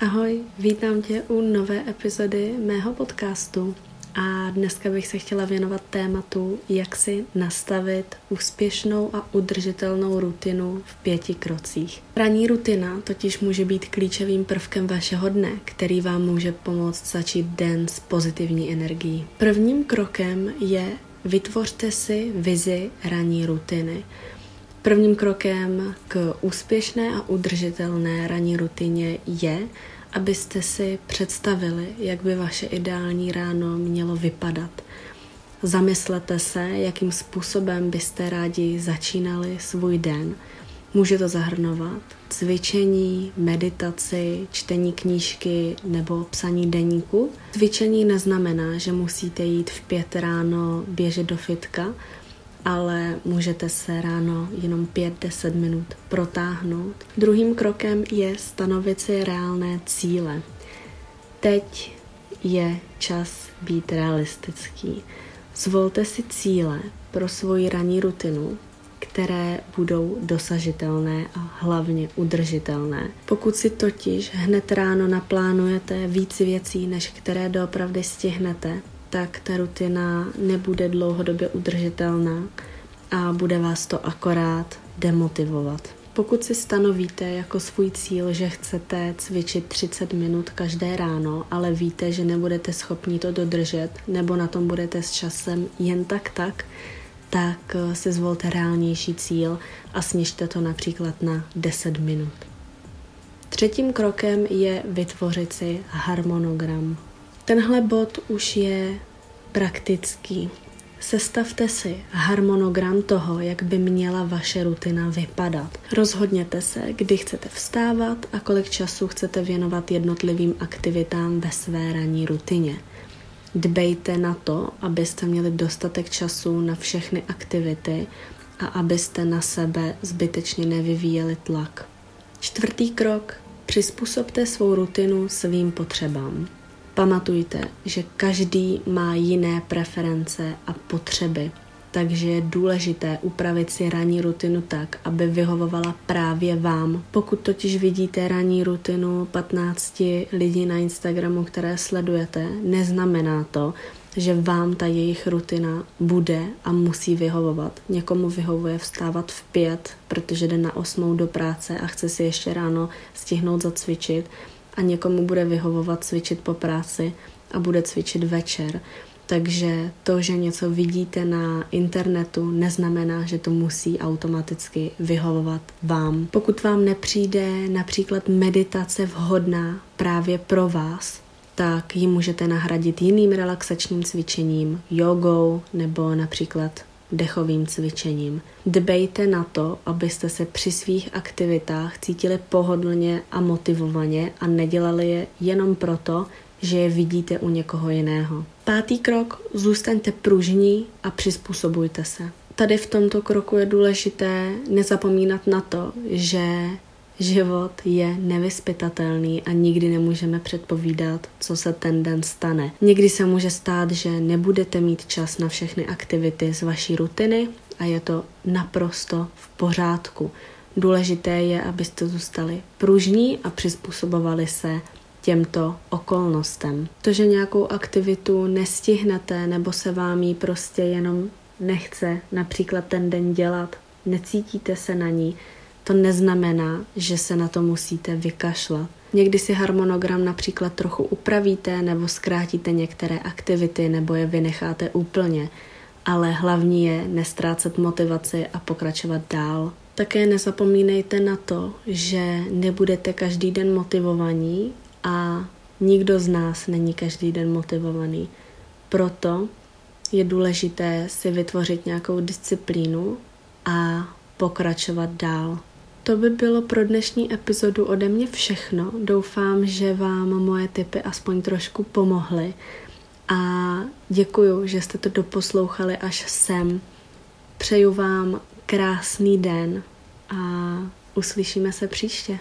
Ahoj, vítám tě u nové epizody mého podcastu a dneska bych se chtěla věnovat tématu, jak si nastavit úspěšnou a udržitelnou rutinu v pěti krocích. Ranní rutina totiž může být klíčovým prvkem vašeho dne, který vám může pomoct začít den s pozitivní energií. Prvním krokem je vytvořte si vizi ranní rutiny. Prvním krokem k úspěšné a udržitelné ranní rutině je, abyste si představili, jak by vaše ideální ráno mělo vypadat. Zamyslete se, jakým způsobem byste rádi začínali svůj den. Může to zahrnovat cvičení, meditaci, čtení knížky nebo psaní deníku. Cvičení neznamená, že musíte jít v pět ráno běžet do fitka, ale můžete se ráno jenom 5-10 minut protáhnout. Druhým krokem je stanovit si reálné cíle. Teď je čas být realistický. Zvolte si cíle pro svoji ranní rutinu, které budou dosažitelné a hlavně udržitelné. Pokud si totiž hned ráno naplánujete víc věcí, než které doopravdy stihnete, tak ta rutina nebude dlouhodobě udržitelná a bude vás to akorát demotivovat. Pokud si stanovíte jako svůj cíl, že chcete cvičit 30 minut každé ráno, ale víte, že nebudete schopni to dodržet, nebo na tom budete s časem jen tak tak, tak si zvolte reálnější cíl a snižte to například na 10 minut. Třetím krokem je vytvořit si harmonogram. Tenhle bod už je praktický. Sestavte si harmonogram toho, jak by měla vaše rutina vypadat. Rozhodněte se, kdy chcete vstávat a kolik času chcete věnovat jednotlivým aktivitám ve své ranní rutině. Dbejte na to, abyste měli dostatek času na všechny aktivity a abyste na sebe zbytečně nevyvíjeli tlak. Čtvrtý krok. Přizpůsobte svou rutinu svým potřebám. Pamatujte, že každý má jiné preference a potřeby, takže je důležité upravit si ranní rutinu tak, aby vyhovovala právě vám. Pokud totiž vidíte ranní rutinu 15 lidí na Instagramu, které sledujete, neznamená to, že vám ta jejich rutina bude a musí vyhovovat. Někomu vyhovuje vstávat v pět, protože jde na osmou do práce a chce si ještě ráno stihnout zacvičit a někomu bude vyhovovat cvičit po práci a bude cvičit večer. Takže to, že něco vidíte na internetu, neznamená, že to musí automaticky vyhovovat vám. Pokud vám nepřijde například meditace vhodná právě pro vás, tak ji můžete nahradit jiným relaxačním cvičením, jogou nebo například dechovým cvičením. Dbejte na to, abyste se při svých aktivitách cítili pohodlně a motivovaně a nedělali je jenom proto, že je vidíte u někoho jiného. Pátý krok, zůstaňte pružní a přizpůsobujte se. Tady v tomto kroku je důležité nezapomínat na to, že Život je nevyspytatelný a nikdy nemůžeme předpovídat, co se ten den stane. Někdy se může stát, že nebudete mít čas na všechny aktivity z vaší rutiny a je to naprosto v pořádku. Důležité je, abyste zůstali pružní a přizpůsobovali se těmto okolnostem. To, že nějakou aktivitu nestihnete nebo se vám ji prostě jenom nechce například ten den dělat, necítíte se na ní, to neznamená, že se na to musíte vykašlat. Někdy si harmonogram například trochu upravíte nebo zkrátíte některé aktivity nebo je vynecháte úplně, ale hlavní je nestrácet motivaci a pokračovat dál. Také nezapomínejte na to, že nebudete každý den motivovaní a nikdo z nás není každý den motivovaný. Proto je důležité si vytvořit nějakou disciplínu a pokračovat dál. To by bylo pro dnešní epizodu ode mě všechno. Doufám, že vám moje tipy aspoň trošku pomohly. A děkuju, že jste to doposlouchali až sem. Přeju vám krásný den a uslyšíme se příště.